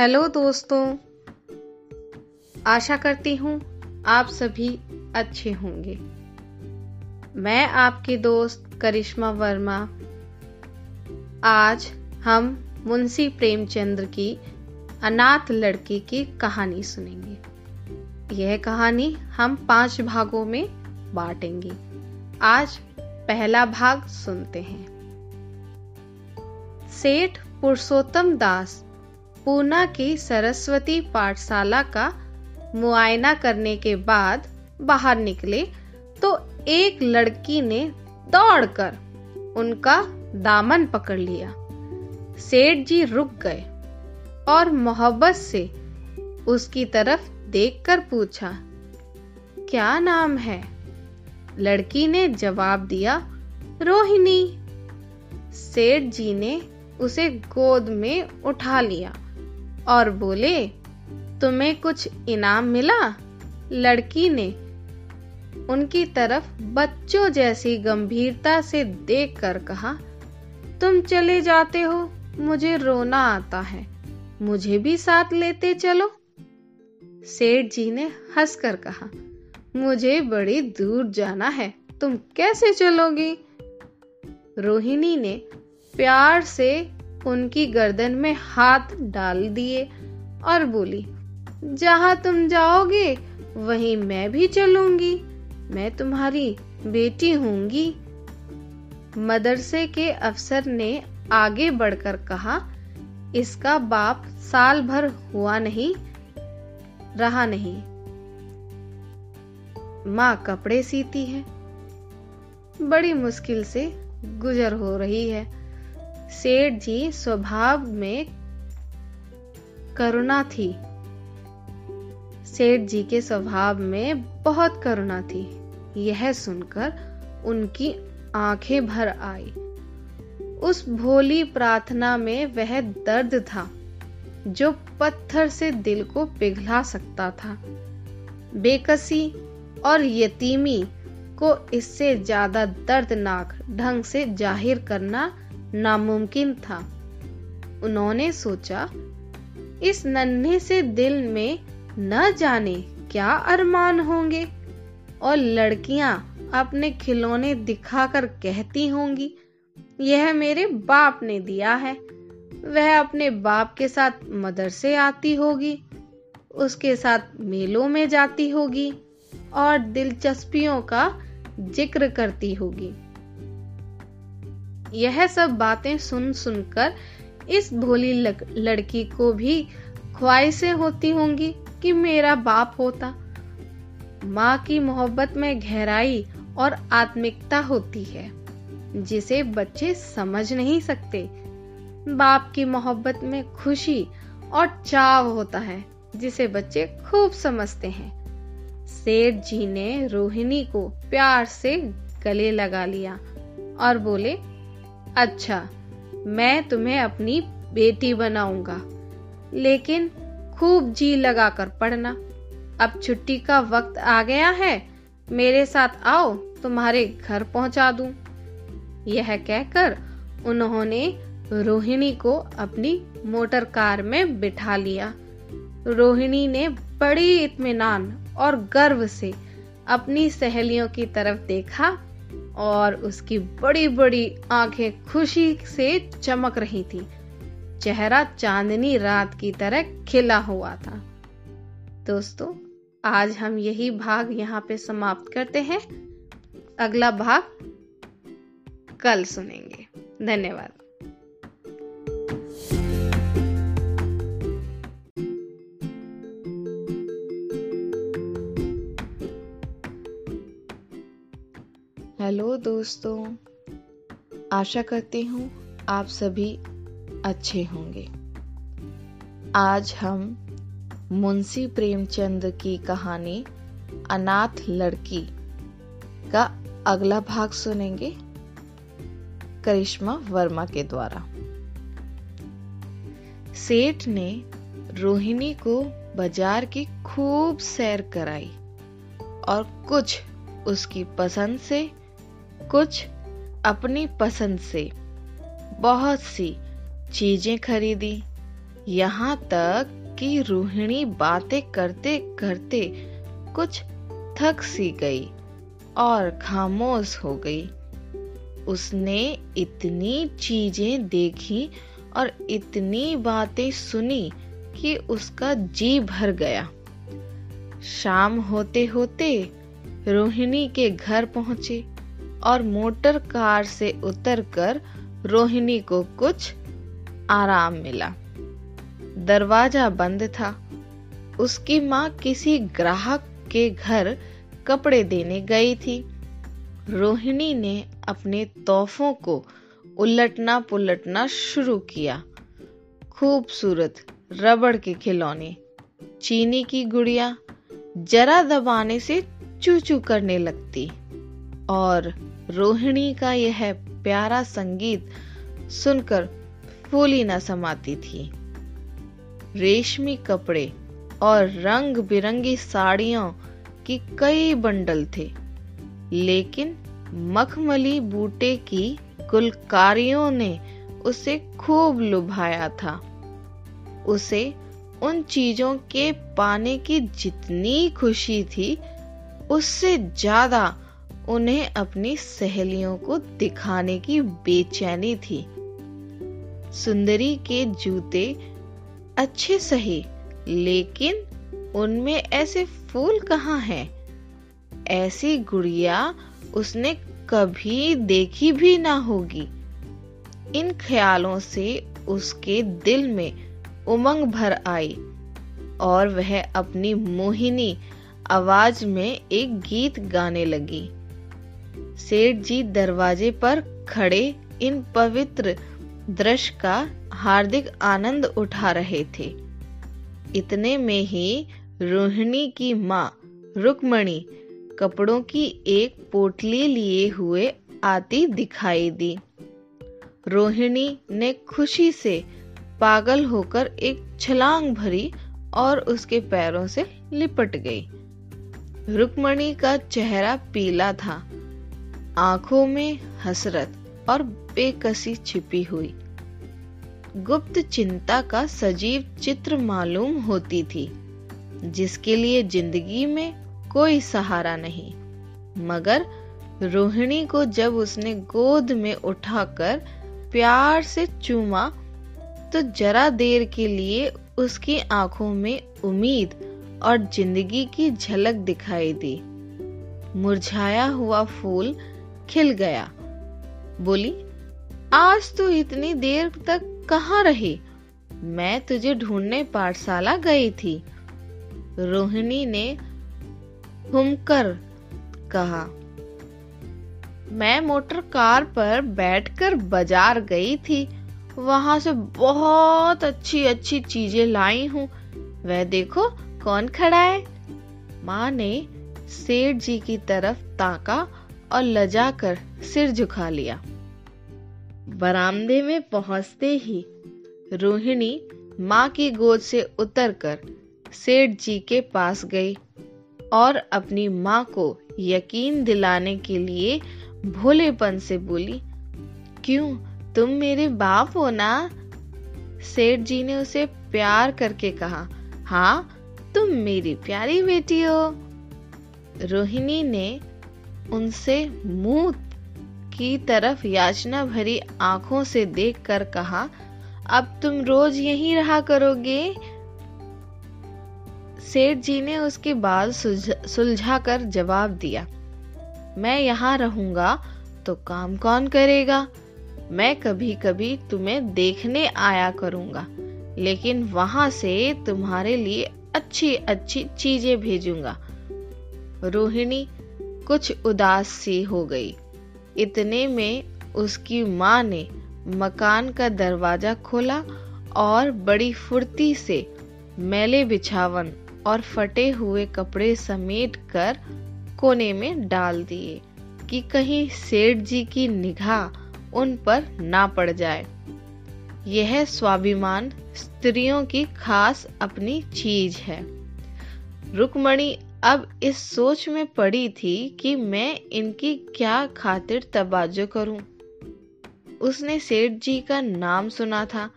Hello दोस्तों, आशा करती हूँ आप सभी अच्छे होंगे। मैं आपकी दोस्त करिश्मा वर्मा। आज हम मुंशी प्रेमचंद्र की अनाथ लड़की की कहानी सुनेंगे। यह कहानी हम पाँच भागों में बांटेंगे। आज पहला भाग सुनते हैं। सेठ पुरुषोत्तम दास पूना की सरस्वती पाठशाला का मुआयना करने के बाद बाहर निकले तो एक लड़की ने दौड़कर उनका दामन पकड़ लिया। सेठ जी रुक गए और मोहब्बत से उसकी तरफ़ देखकर पूछा, क्या नाम है? लड़की ने जवाब दिया, रोहिणी। सेठ जी ने उसे गोद में उठा लिया। और बोले, तुम्हें कुछ इनाम मिला? लड़की ने उनकी तरफ़ बच्चों जैसी गंभीरता से देखकर कहा, तुम चले जाते हो, मुझे रोना आता है, मुझे भी साथ लेते चलो। सेठ जी ने हंसकर कहा, मुझे बड़ी दूर जाना है, तुम कैसे चलोगी? रोहिणी ने प्यार से उनकी गर्दन में हाथ डाल दिए और बोली, जहाँ तुम जाओगे, वहीं मैं भी चलूँगी। मैं तुम्हारी बेटी होंगी। मदरसे के अफसर ने आगे बढ़कर कहा, इसका बाप साल भर हुआ नहीं, रहा नहीं। माँ कपड़े सीती है। बड़ी मुश्किल से गुजर हो रही है। सेठ जी स्वभाव में करुणा थी। सेठ जी के स्वभाव में बहुत करुणा थी। यह सुनकर उनकी आँखें भर आई। उस भोली प्रार्थना में वह दर्द था, जो पत्थर से दिल को पिघला सकता था। बेकसी और यतीमी को इससे ज़्यादा दर्दनाक ढंग से ज़ाहिर करना नामुमकिन था। उन्होंने सोचा, इस नन्हे से दिल में न जाने क्या अरमान होंगे, और लड़कियाँ अपने खिलौने दिखाकर कहती होंगी, यह मेरे बाप ने दिया है। वह अपने बाप के साथ मदरसे आती होगी, उसके साथ मेलों में जाती होगी, और दिलचस्पियों का ज़िक्र करती होगी। यह सब बातें सुन सुनकर इस भोली लड़की को भी ख्वाहिशें होती होंगी कि मेरा बाप होता। माँ की मोहब्बत में गहराई और आत्मिकता होती है, जिसे बच्चे समझ नहीं सकते। बाप की मोहब्बत में खुशी और चाव होता है, जिसे बच्चे खूब समझते हैं। सेठ जी ने रोहिणी को प्यार से गले लगा लिया और बोले अच्छा मैं तुम्हें अपनी बेटी बनाऊँगा। लेकिन खूब जी लगाकर पढ़ना। अब छुट्टी का वक्त आ गया है। मेरे साथ आओ, तुम्हारे घर पहुँचा दूँ। यह कहकर उन्होंने रोहिणी को अपनी मोटर कार में बिठा लिया। रोहिणी ने बड़ी इत्मीनान और गर्व से अपनी सहेलियों की तरफ़ देखा। और उसकी बड़ी बड़ी आँखें खुशी से चमक रही थी। चेहरा चांदनी रात की तरह खिला हुआ था। दोस्तों, आज हम यही भाग यहाँ पे समाप्त करते हैं। अगला भाग कल सुनेंगे। धन्यवाद। दोस्तों, आशा करती हूँ आप सभी अच्छे होंगे। आज हम मुंशी प्रेमचंद की कहानी, अनाथ लड़की का अगला भाग सुनेंगे, करिश्मा वर्मा के द्वारा। सेठ ने रोहिणी को बाज़ार की खूब सैर कराई और कुछ उसकी पसंद से कुछ अपनी पसंद से बहुत सी चीज़ें खरीदी। यहाँ तक कि रोहिणी बातें करते करते कुछ थक सी गई और खामोश हो गई। उसने इतनी चीज़ें देखी और इतनी बातें सुनी कि उसका जी भर गया। शाम होते होते रोहिणी के घर पहुँचे। और मोटर कार से उतरकर रोहिणी को कुछ आराम मिला। दरवाज़ा बंद था। उसकी माँ किसी ग्राहक के घर कपड़े देने गई थी। रोहिणी ने अपने तोहफों को उलटना पुलटना शुरू किया। खूबसूरत रबड़ के खिलौने, चीनी की गुड़िया जरा दबाने से चू चू करने लगती और रोहिणी का यह प्यारा संगीत सुनकर फूली न समाती थी। रेशमी कपड़े और रंग बिरंगी साड़ियों की कई बंडल थे, लेकिन मखमली बूटे की गुलकारियों ने उसे खूब लुभाया था। उसे उन चीज़ों के पाने की जितनी खुशी थी, उससे ज़्यादा उन्हें अपनी सहेलियों को दिखाने की बेचैनी थी। सुंदरी के जूते अच्छे सही, लेकिन उनमें ऐसे फूल कहाँ हैं? ऐसी गुड़िया उसने कभी देखी भी ना होगी। इन ख्यालों से उसके दिल में उमंग भर आई और वह अपनी मोहिनी आवाज़ में एक गीत गाने लगी। सेठ जी दरवाजे पर खड़े इन पवित्र दृश्य का हार्दिक आनंद उठा रहे थे। इतने में ही रोहिणी की माँ रुक्मणी कपड़ों की एक पोटली लिए हुए आती दिखाई दी। रोहिणी ने खुशी से पागल होकर एक छलांग भरी और उसके पैरों से लिपट गई। रुक्मणी का चेहरा पीला था। आँखों में हसरत और बेकसी छिपी हुई। गुप्त चिंता का सजीव चित्र मालूम होती थी, जिसके लिए ज़िंदगी में कोई सहारा नहीं। मगर रोहिणी को जब उसने गोद में उठाकर प्यार से चूमा तो जरा देर के लिए उसकी आँखों में उम्मीद और ज़िंदगी की झलक दिखाई दी। मुरझाया हुआ फूल खिल गया। बोली, आज तो इतनी देर तक कहाँ रही? मैं तुझे ढूँढने पाठशाला गई थी। रोहिणी ने हुमकर कहा, मैं मोटर कार पर बैठकर बाज़ार गई थी। वहाँ से बहुत अच्छी अच्छी चीज़ें लाई हूँ। वह देखो कौन खड़ा है। माँ ने सेठ जी की तरफ़ ताका और लजाकर सिर झुका लिया। बरामदे में पहुँचते ही रोहिणी माँ की गोद से उतरकर सेठ जी के पास गई और अपनी माँ को यकीन दिलाने के लिए भोलेपन से बोली, क्यों, तुम मेरे बाप हो ना? सेठ जी ने उसे प्यार करके कहा हाँ तुम मेरी प्यारी बेटी हो। रोहिणी ने उनसे मुँह की तरफ़ याचना भरी आँखों से देखकर कहा, अब तुम रोज यहीं रहा करोगे? सेठ जी ने उसकी बात सुलझा कर जवाब दिया, मैं यहाँ रहूँगा तो काम कौन करेगा? मैं कभी कभी तुम्हें देखने आया करूँगा, लेकिन वहाँ से तुम्हारे लिए अच्छी अच्छी चीज़ें भेजूँगा। रोहिणी कुछ उदास सी हो गई। इतने में उसकी माँ ने मकान का दरवाज़ा खोला और बड़ी फुर्ती से मैले बिछावन और फटे हुए कपड़े समेट कर कोने में डाल दिए कि कहीं सेठ जी की निगाह उन पर ना पड़ जाए। यह स्वाभिमान स्त्रियों की खास अपनी चीज़ है। रुकमणी अब इस सोच में पड़ी थी कि मैं इनकी क्या खातिर तबाजो करूँ। उसने सेठ जी का नाम सुना था।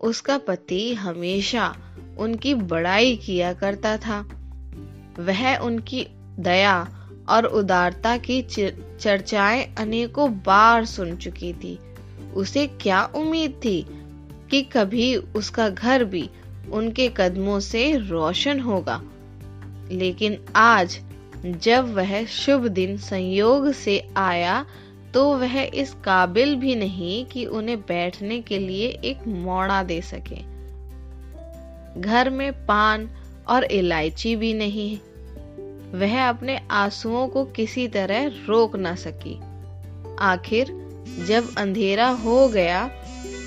उसका पति हमेशा उनकी बड़ाई किया करता था। वह उनकी दया और उदारता की चर्चाएँ अनेकों बार सुन चुकी थी। उसे क्या उम्मीद थी कि कभी उसका घर भी उनके कदमों से रोशन होगा? लेकिन आज जब वह शुभ दिन संयोग से आया तो वह इस काबिल भी नहीं कि उन्हें बैठने के लिए एक मोड़ा दे सके। घर में पान और इलायची भी नहीं। वह अपने आंसुओं को किसी तरह रोक ना सकी। आखिर जब अंधेरा हो गया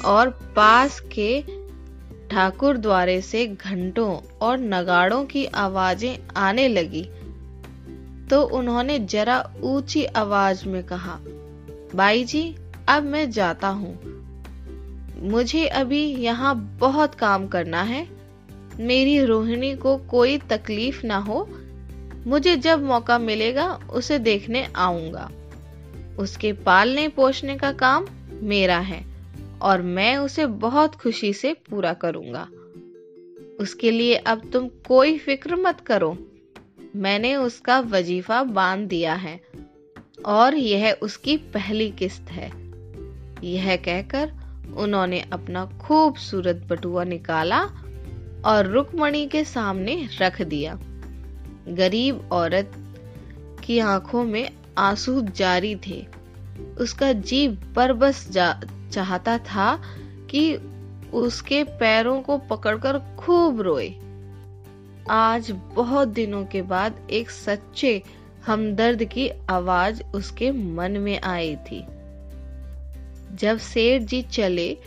और पास के ठाकुर द्वारे से घंटों और नगाड़ों की आवाज़ें आने लगी। तो उन्होंने जरा ऊँची आवाज़ में कहा बाई जी अब मैं जाता हूँ। मुझे अभी यहाँ बहुत काम करना है। मेरी रोहिणी को कोई तकलीफ़ ना हो। मुझे जब मौका मिलेगा, उसे देखने आऊँगा। उसके पालने पोषने का काम मेरा है। और मैं उसे बहुत खुशी से पूरा करूँगा। उसके लिए अब तुम कोई फ़िक्र मत करो। मैंने उसका वजीफा बाँध दिया है और यह उसकी पहली किस्त है। यह कहकर उन्होंने अपना खूबसूरत बटुआ निकाला और रुकमणी के सामने रख दिया। गरीब औरत की आँखों में आँसू जारी थे। उसका जी बरबस चाहता था कि उसके पैरों को पकड़कर खूब रोए। आज बहुत दिनों के बाद एक सच्चे हमदर्द की आवाज़ उसके मन में आई थी। जब सेठ जी चले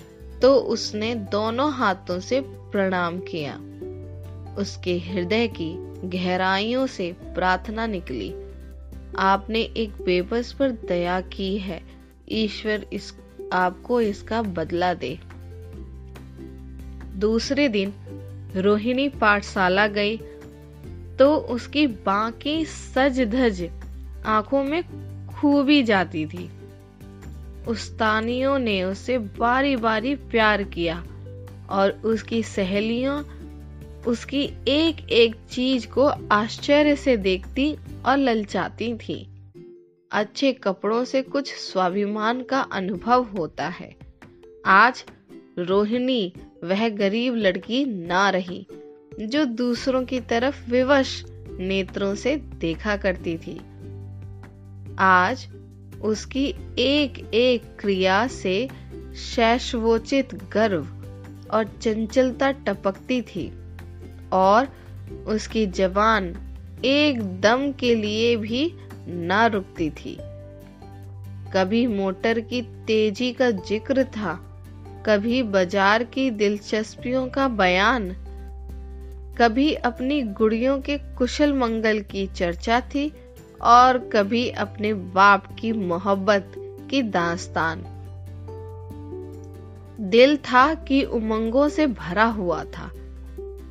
तो उसने दोनों हाथों से प्रणाम किया। उसके हृदय की गहराइयों से प्रार्थना निकली। आपने एक बेबस पर दया की है। ईश्वर इस आपको इसका बदला दे। दूसरे दिन रोहिणी पाठशाला गई तो उसकी बाकी सज धज आँखों में खूबी जाती थी। उस्तानियों ने उसे बारी बारी प्यार किया और उसकी सहेलियाँ उसकी एक एक चीज़ को आश्चर्य से देखती और ललचाती थी। अच्छे कपड़ों से कुछ स्वाभिमान का अनुभव होता है। आज रोहिणी वह गरीब लड़की ना रही, जो दूसरों की तरफ़ विवश नेत्रों से देखा करती थी। आज उसकी एक एक क्रिया से शैशवोचित गर्व और चंचलता टपकती थी और उसकी जवान एक दम के लिए भी ना रुकती थी। कभी मोटर की तेज़ी का ज़िक्र था, कभी बाज़ार की दिलचस्पियों का बयान, कभी अपनी गुड़ियों के कुशल मंगल की चर्चा थी और कभी अपने बाप की मोहब्बत की दास्तान। दिल था कि उमंगों से भरा हुआ था।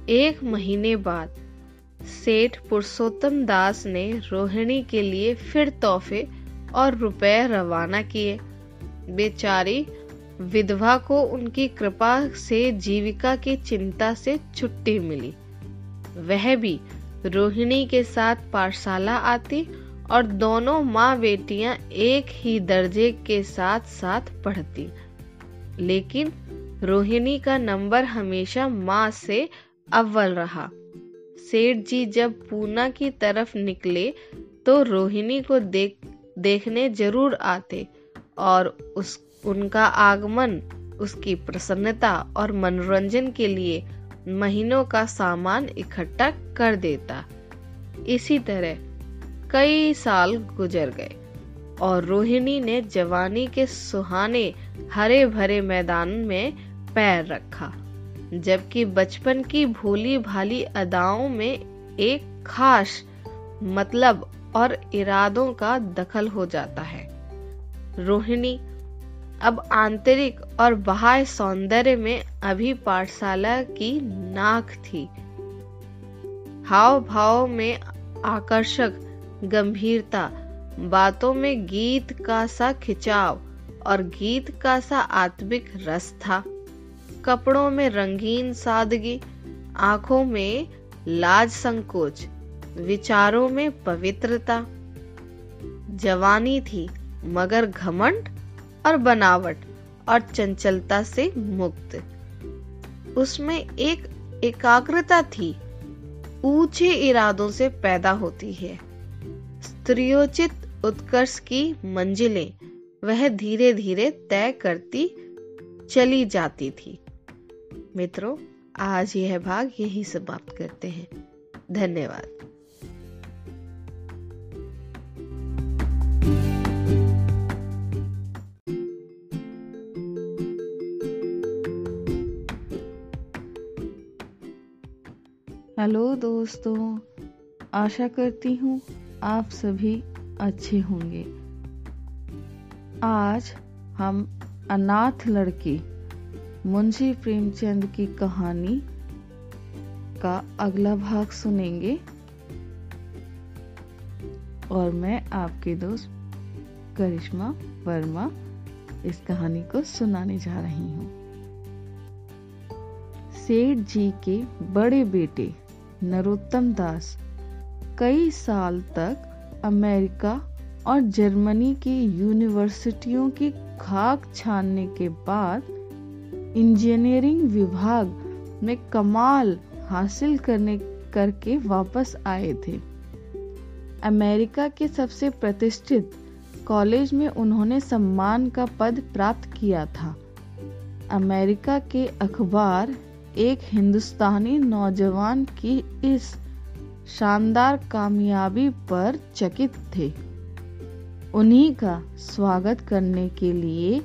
एक महीने बाद सेठ पुरुषोत्तम दास ने रोहिणी के लिए फिर तोहफे और रुपए रवाना किए। बेचारी विधवा को उनकी कृपा से जीविका की चिंता से छुट्टी मिली। वह भी रोहिणी के साथ पाठशाला आती और दोनों माँ बेटियाँ एक ही दर्जे के साथ साथ पढ़ती। लेकिन रोहिणी का नंबर हमेशा माँ से अव्वल रहा। सेठ जी जब पूना की तरफ़ निकले तो रोहिणी को देख, देखने ज़रूर आते और उस, उनका आगमन, उसकी प्रसन्नता और मनोरंजन के लिए महीनों का सामान इकट्ठा कर देता। इसी तरह कई साल गुजर गए और रोहिणी ने जवानी के सुहाने हरे भरे मैदान में पैर रखा। जबकि बचपन की भोली भाली अदाओं में एक खास मतलब और इरादों का दखल हो जाता है। रोहिणी, अब आंतरिक और बाह्य सौंदर्य में अभी पाठशाला की नाक थी। हाव भाव में आकर्षक गंभीरता, बातों में गीत का सा खिंचाव और गीत का सा आत्मिक रस था। कपड़ों में रंगीन सादगी, आँखों में लाज संकोच, विचारों में पवित्रता। जवानी थी मगर घमंड और बनावट और चंचलता से मुक्त। उसमें एक एकाग्रता थी, ऊँचे इरादों से पैदा होती है। स्त्रियोचित उत्कर्ष की मंजिलें वह धीरे धीरे तय करती चली जाती थी। मित्रों, आज यह भाग यही समाप्त करते हैं। धन्यवाद। हेलो दोस्तों, आशा करती हूँ आप सभी अच्छे होंगे। आज हम अनाथ लड़की मुंशी प्रेमचंद की कहानी का अगला भाग सुनेंगे। और मैं आपके दोस्त करिश्मा वर्मा इस कहानी को सुनाने जा रही हूँ। सेठ जी के बड़े बेटे नरोत्तम दास कई साल तक अमेरिका और जर्मनी की यूनिवर्सिटियों की खाक छानने के बाद इंजीनियरिंग विभाग में कमाल हासिल करने, करके वापस आए थे। अमेरिका के सबसे प्रतिष्ठित कॉलेज में उन्होंने सम्मान का पद प्राप्त किया था। अमेरिका के अखबार एक हिंदुस्तानी नौजवान की इस शानदार कामयाबी पर चकित थे। उन्हीं का स्वागत करने के लिए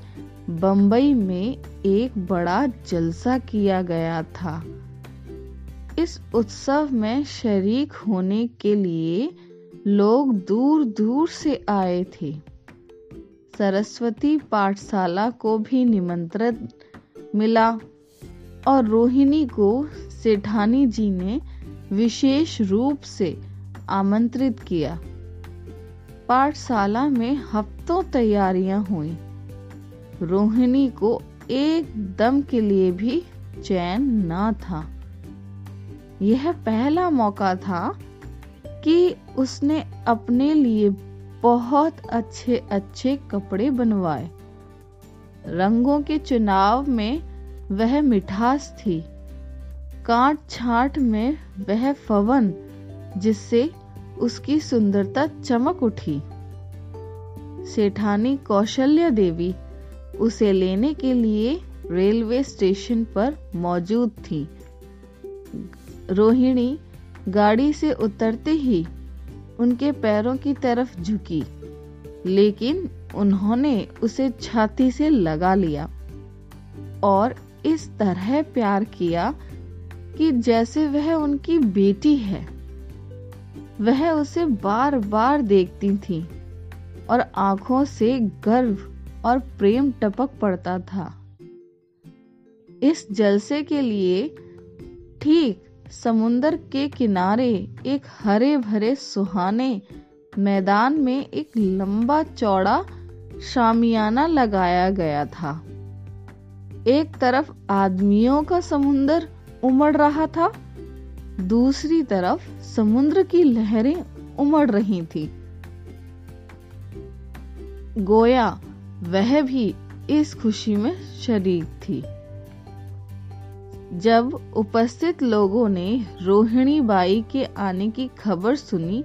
बंबई में एक बड़ा जलसा किया गया था। इस उत्सव में शरीक होने के लिए लोग दूर दूर से आए थे। सरस्वती पाठशाला को भी निमंत्रण मिला और रोहिणी को सेठानी जी ने विशेष रूप से आमंत्रित किया। पाठशाला में हफ्तों तैयारियाँ हुई। रोहिणी को एक दम के लिए भी चैन ना था। यह पहला मौका था कि उसने अपने लिए बहुत अच्छे अच्छे कपड़े बनवाए। रंगों के चुनाव में वह मिठास थी। काट छाट में वह फवन, जिससे उसकी सुंदरता चमक उठी। सेठानी कौशल्य देवी उसे लेने के लिए रेलवे स्टेशन पर मौजूद थी। रोहिणी गाड़ी से उतरते ही उनके पैरों की तरफ़ झुकी, लेकिन उन्होंने उसे छाती से लगा लिया और इस तरह प्यार किया कि जैसे वह उनकी बेटी है। वह उसे बार बार देखती थी और आँखों से गर्व और प्रेम टपक पड़ता था। इस जलसे के लिए ठीक समुन्दर के किनारे एक हरे भरे सुहाने मैदान में एक लंबा चौड़ा शामियाना लगाया गया था। एक तरफ़ आदमियों का समुंदर उमड़ रहा था, दूसरी तरफ़ समुद्र की लहरें उमड़ रही थी। गोया वह भी इस खुशी में शरीक थी। जब उपस्थित लोगों ने रोहिणी बाई के आने की खबर सुनी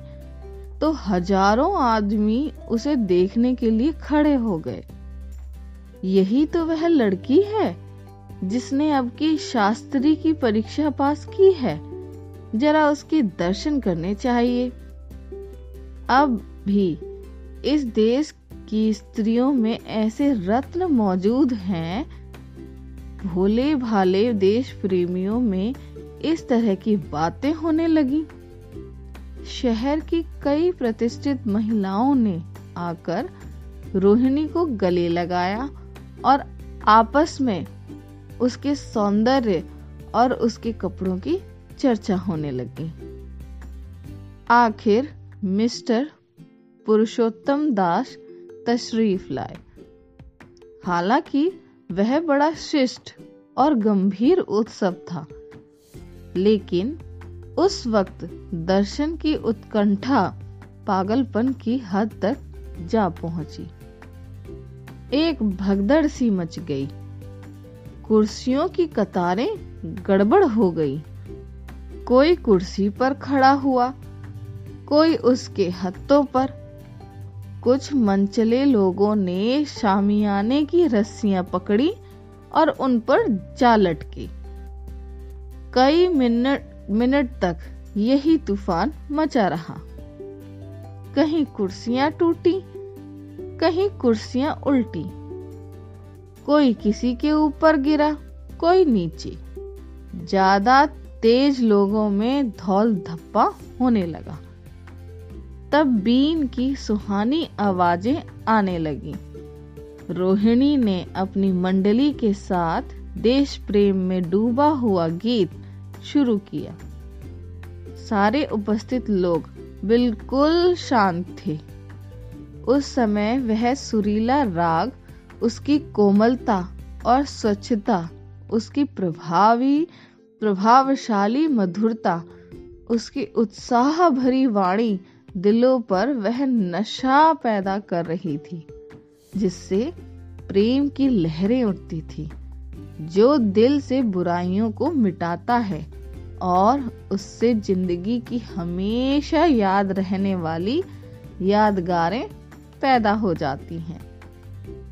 तो हज़ारों आदमी उसे देखने के लिए खड़े हो गए। यही तो वह लड़की है जिसने अब की शास्त्री की परीक्षा पास की है। जरा उसके दर्शन करने चाहिए। अब भी इस देश की स्त्रियों में ऐसे रत्न मौजूद हैं भोले भाले देश प्रेमियों में इस तरह की बातें होने लगी। शहर की कई प्रतिष्ठित महिलाओं ने आकर रोहिणी को गले लगाया और आपस में उसके सौंदर्य और उसके कपड़ों की चर्चा होने लगी। आखिर मिस्टर पुरुषोत्तम दास तशरीफ़ लाए। हालाँकि, वह बड़ा शिष्ट और गंभीर उत्सव था। लेकिन, उस वक्त दर्शन की उत्कंठा पागलपन की हद तक जा पहुँची। एक भगदड़ सी मच गई। कुर्सियों की कतारें गड़बड़ हो गई। कोई कुर्सी पर खड़ा हुआ, कोई उसके हत्तों पर कुछ मनचले लोगों ने शामियाने की रस्सियाँ पकड़ी और उन पर जा लटकी। कई मिनट मिनट तक यही तूफ़ान मचा रहा। कहीं कुर्सियाँ टूटी, कहीं कुर्सियाँ उल्टी। कोई किसी के ऊपर गिरा, कोई नीचे। ज़्यादा तेज लोगों में धौल धप्पा होने लगा। तब बीन की सुहानी आवाज़ें आने लगी। रोहिणी ने अपनी मंडली के साथ देश प्रेम में डूबा हुआ गीत शुरू किया। सारे उपस्थित लोग बिल्कुल शांत थे। उस समय वह सुरीला राग, उसकी कोमलता और स्वच्छता, उसकी प्रभावी, प्रभावशाली मधुरता, उसकी उत्साह भरी वाणी दिलों पर वह नशा पैदा कर रही थी, जिससे प्रेम की लहरें उठती थी, जो दिल से बुराइयों को मिटाता है और उससे ज़िंदगी की हमेशा याद रहने वाली यादगारें पैदा हो जाती हैं।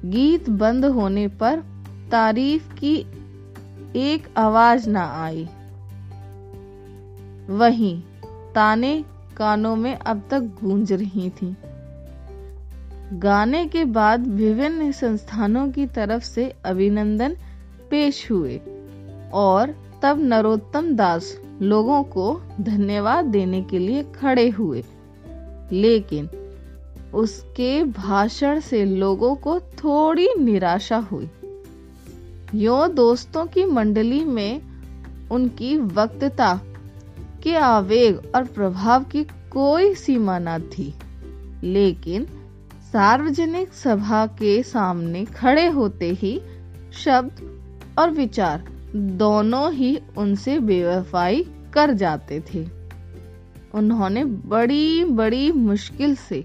गीत बंद होने पर तारीफ़ की एक आवाज़ ना आई। वहीं ताने कानों में अब तक गूंज रही थी। गाने के बाद विभिन्न संस्थानों की तरफ़ से अभिनंदन पेश हुए और तब नरोत्तम दास लोगों को धन्यवाद देने के लिए खड़े हुए। लेकिन उसके भाषण से लोगों को थोड़ी निराशा हुई। यो दोस्तों की मंडली में उनकी वक्तता के आवेग और प्रभाव की कोई सीमा न थी, लेकिन सार्वजनिक सभा के सामने खड़े होते ही शब्द और विचार दोनों ही उनसे बेवफाई कर जाते थे। उन्होंने बड़ी बड़ी मुश्किल से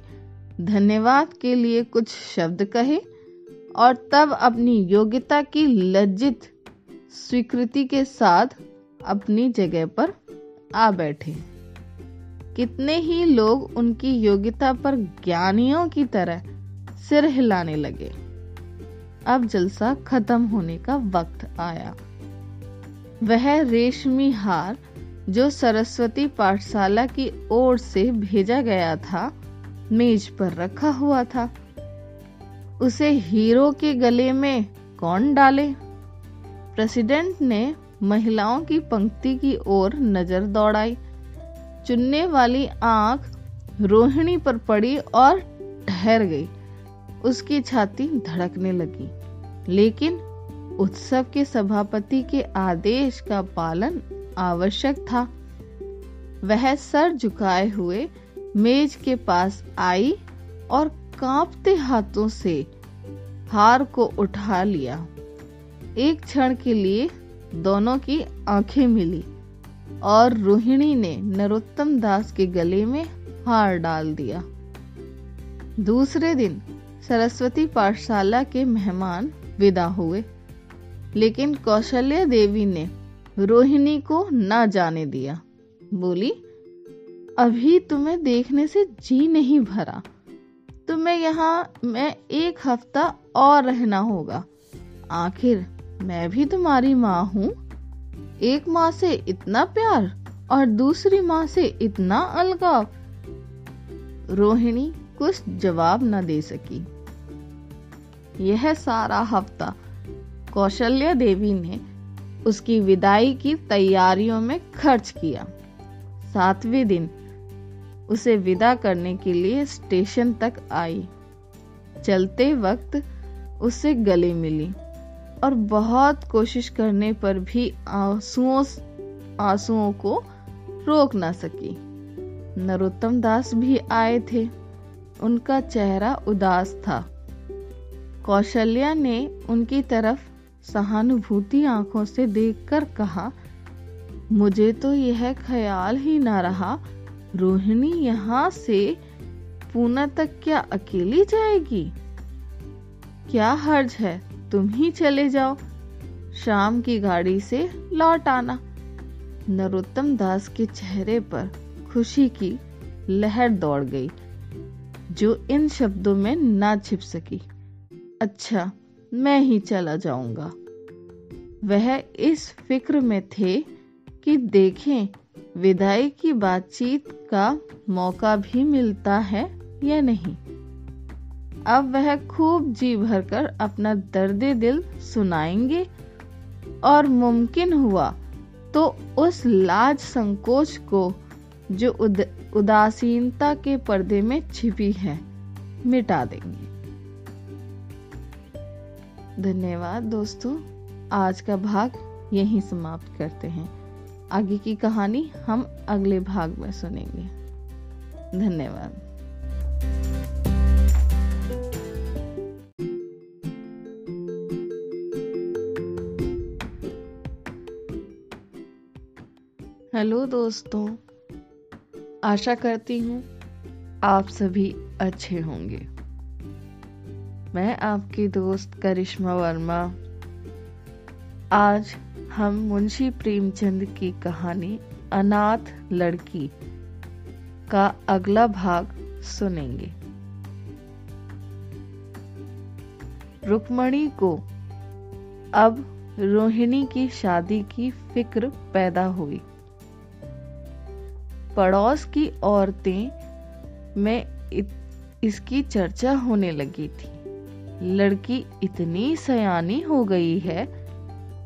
धन्यवाद के लिए कुछ शब्द कहे और तब अपनी योग्यता की लज्जित स्वीकृति के साथ अपनी जगह पर आ बैठे। कितने ही लोग उनकी योग्यता पर ज्ञानियों की तरह सिर हिलाने लगे। अब जलसा खत्म होने का वक्त आया। वह रेशमी हार, जो सरस्वती पाठशाला की ओर से भेजा गया था, मेज पर रखा हुआ था। उसे हीरो के गले में कौन डाले? प्रेसिडेंट ने महिलाओं की पंक्ति की ओर नज़र दौड़ाई। चुनने वाली आँख रोहिणी पर पड़ी और ठहर गई। उसकी छाती धड़कने लगी। लेकिन उत्सव के सभापति के आदेश का पालन आवश्यक था। वह सर झुकाए हुए मेज के पास आई और कांपते हाथों से हार को उठा लिया। एक क्षण के लिए दोनों की आँखें मिली और रोहिणी ने नरोत्तम दास के गले में हार डाल दिया। दूसरे दिन सरस्वती पाठशाला के मेहमान विदा हुए, लेकिन कौशल्या देवी ने रोहिणी को न जाने दिया। बोली, अभी तुम्हें देखने से जी नहीं भरा। तुम्हें यहाँ मैं एक हफ़्ता और रहना होगा। आखिर मैं भी तुम्हारी माँ हूँ। एक माँ से इतना प्यार और दूसरी माँ से इतना अलगाव। रोहिणी कुछ जवाब न दे सकी। यह सारा हफ़्ता कौशल्या देवी ने उसकी विदाई की तैयारियों में खर्च किया। सातवें दिन उसे विदा करने के लिए स्टेशन तक आई। चलते वक्त उससे गले मिली। और बहुत कोशिश करने पर भी आंसुओं आंसुओं को रोक ना सकी। नरोत्तम दास भी आए थे। उनका चेहरा उदास था। कौशल्या ने उनकी तरफ़ सहानुभूति आँखों से देखकर कहा, मुझे तो यह ख्याल ही ना रहा, रोहिणी यहाँ से पूना तक क्या अकेली जाएगी? क्या हर्ज है? तुम ही चले जाओ। शाम की गाड़ी से लौट आना। नरोत्तम दास के चेहरे पर खुशी की लहर दौड़ गई, जो इन शब्दों में ना छिप सकी। अच्छा मैं ही चला जाऊँगा। वह इस फ़िक्र में थे कि देखें, विदाई की बातचीत का मौका भी मिलता है या नहीं। अब वह खूब जी भरकर अपना दर्द दिल सुनाएँगे और मुमकिन हुआ तो उस लाज संकोच को जो उद, उदासीनता के पर्दे में छिपी है मिटा देंगे। धन्यवाद दोस्तों आज का भाग यहीं समाप्त करते हैं। आगे की कहानी हम अगले भाग में सुनेंगे। धन्यवाद। हेलो दोस्तों, आशा करती हूँ आप सभी अच्छे होंगे। मैं आपकी दोस्त करिश्मा वर्मा। आज हम मुंशी प्रेमचंद की कहानी अनाथ लड़की का अगला भाग सुनेंगे। रुक्मणी को अब रोहिणी की शादी की फ़िक्र पैदा हुई। पड़ोस की औरतें में इसकी चर्चा होने लगी थी। लड़की इतनी सयानी हो गई है,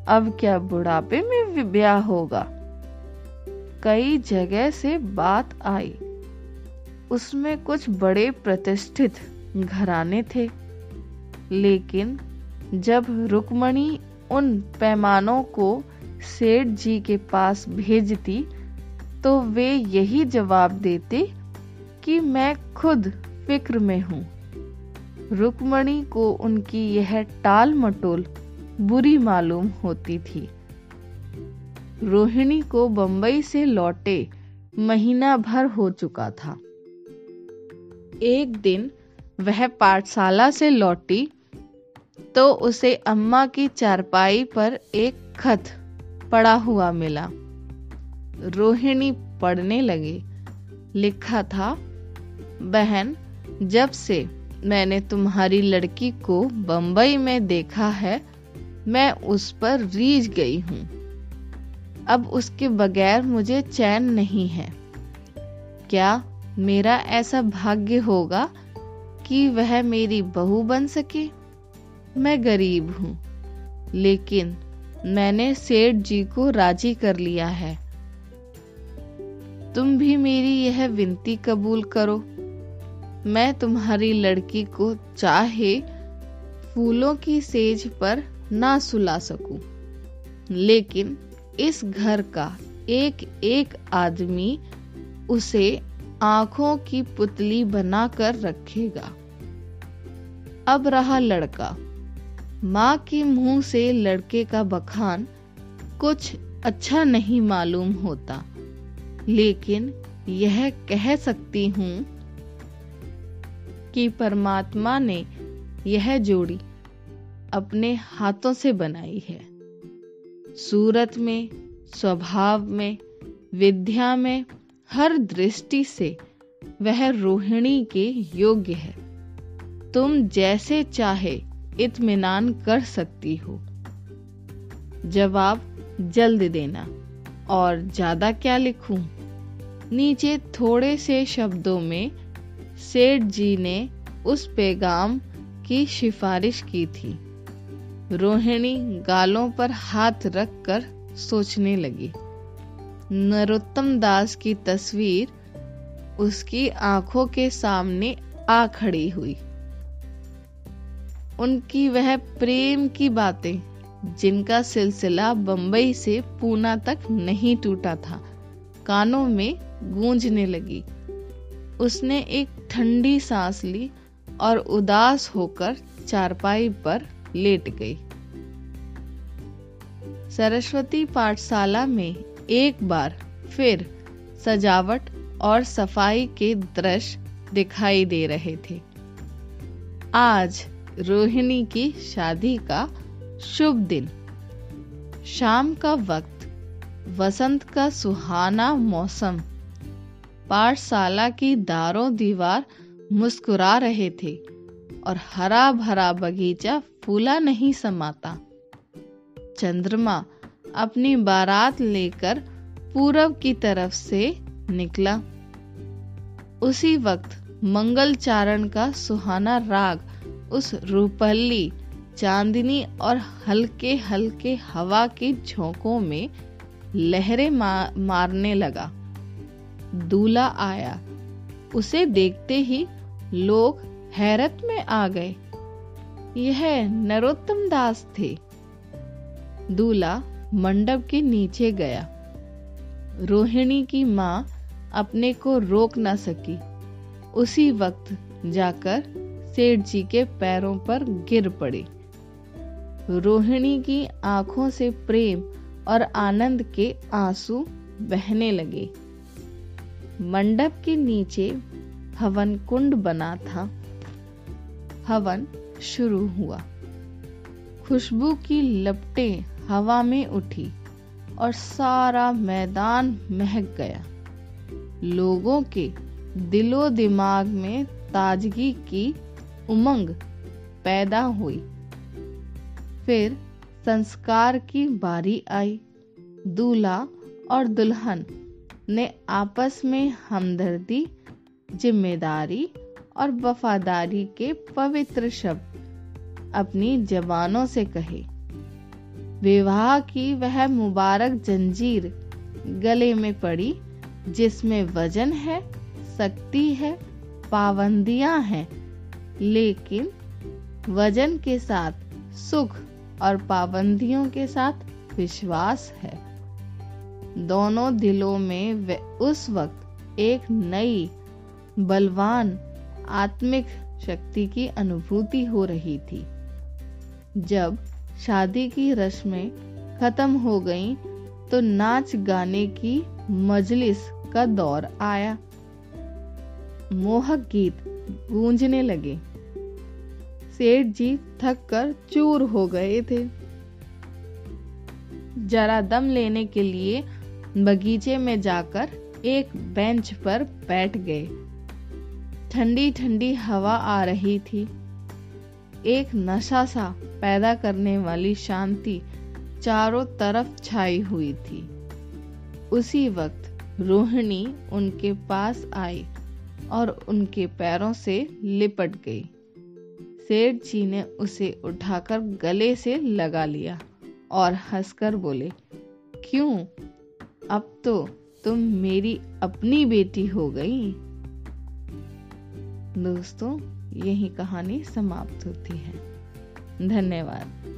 अब क्या बुढ़ापे में ब्याह होगा? कई जगह से बात आई। उसमें कुछ बड़े प्रतिष्ठित घराने थे। लेकिन जब रुक्मणी उन पैमानों को सेठ जी के पास भेजती तो वे यही जवाब देते कि मैं खुद फ़िक्र में हूँ। रुक्मणी को उनकी यह टाल मटोल बुरी मालूम होती थी। रोहिणी को बंबई से लौटे महीना भर हो चुका था। एक दिन वह पाठशाला से लौटी तो उसे अम्मा की चारपाई पर एक खत पड़ा हुआ मिला। रोहिणी पढ़ने लगी। लिखा था, बहन, जब से मैंने तुम्हारी लड़की को बंबई में देखा है, मैं उस पर रीझ गई हूँ। अब उसके बगैर मुझे चैन नहीं है। क्या मेरा ऐसा भाग्य होगा कि वह मेरी बहू बन सके? मैं गरीब हूँ, लेकिन मैंने सेठ जी को राज़ी कर लिया है। तुम भी मेरी यह विनती कबूल करो। मैं तुम्हारी लड़की को चाहे फूलों की सेज पर ना सुला सकूँ, लेकिन इस घर का एक एक आदमी उसे आँखों की पुतली बनाकर रखेगा। अब रहा लड़का। माँ के मुँह से लड़के का बखान कुछ अच्छा नहीं मालूम होता। लेकिन यह कह सकती हूँ कि परमात्मा ने यह जोड़ी अपने हाथों से बनाई है। सूरत में, स्वभाव में, विद्या में, हर दृष्टि से वह रोहिणी के योग्य है। तुम जैसे चाहे इत्मीनान कर सकती हो। जवाब जल्द देना। और ज़्यादा क्या लिखूं? नीचे थोड़े से शब्दों में सेठ जी ने उस पैगाम की सिफारिश की थी। रोहिणी गालों पर हाथ रखकर सोचने लगी। नरोत्तम दास की तस्वीर उसकी आँखों के सामने आ खड़ी हुई। उनकी वह प्रेम की बातें जिनका सिलसिला बंबई से पूना तक नहीं टूटा था। कानों में गूंजने लगी। उसने एक ठंडी सांस ली और उदास होकर चारपाई पर लेट गई। सरस्वती पाठशाला में एक बार फिर सजावट और सफ़ाई के दृश्य दिखाई दे रहे थे। आज रोहिणी की शादी का शुभ दिन। शाम का वक्त, वसंत का सुहाना मौसम। पाठशाला की दारों दीवार मुस्कुरा रहे थे और हरा भरा बगीचा फूला नहीं समाता। चंद्रमा अपनी बारात लेकर पूरब की तरफ़ से निकला। उसी वक्त मंगल चारण का सुहाना राग उस रूपल्ली चांदनी और हल्के हल्के हवा के झोंकों में लहरें मा, मारने लगा। दूल्हा आया। उसे देखते ही लोग हैरत में आ गए। यह नरोत्तम दास थे। दूल्हा मंडप के नीचे गया। रोहिणी की माँ अपने को रोक न सकी। उसी वक्त जाकर सेठ जी के पैरों पर गिर पड़ी। रोहिणी की आँखों से प्रेम और आनंद के आँसू बहने लगे। मंडप के नीचे हवन कुंड बना था। हवन शुरू हुआ। खुशबू की लपटें हवा में उठी और सारा मैदान महक गया। लोगों के दिलो दिमाग में ताजगी की उमंग पैदा हुई। फिर संस्कार की बारी आई। दूल्हा और दुल्हन ने आपस में हमदर्दी, ज़िम्मेदारी और वफादारी के पवित्र शब्द अपनी जबानों से कहे। विवाह की वह मुबारक जंजीर गले में पड़ी, जिसमें वज़न है, शक्ति है, पाबंदियाँ हैं, लेकिन वज़न के साथ सुख और पाबंदियों के साथ विश्वास है। दोनों दिलों में उस वक्त एक नई बलवान आत्मिक शक्ति की अनुभूति हो रही थी जब शादी की रस्में खत्म हो गईं, तो नाच गाने की मजलिस का दौर आया। मोहक गीत गूंजने लगे। सेठ जी थक कर चूर हो गए थे। जरा दम लेने के लिए बगीचे में जाकर एक बेंच पर बैठ गए। ठंडी ठंडी हवा आ रही थी। एक नशा सा पैदा करने वाली शांति चारों तरफ़ छाई हुई थी। उसी वक्त रोहिणी उनके पास आई और उनके पैरों से लिपट गई। सेठ जी ने उसे उठाकर गले से लगा लिया और हंसकर बोले, क्यों? अब तो तुम मेरी अपनी बेटी हो गई। दोस्तों, यही कहानी समाप्त होती है। धन्यवाद।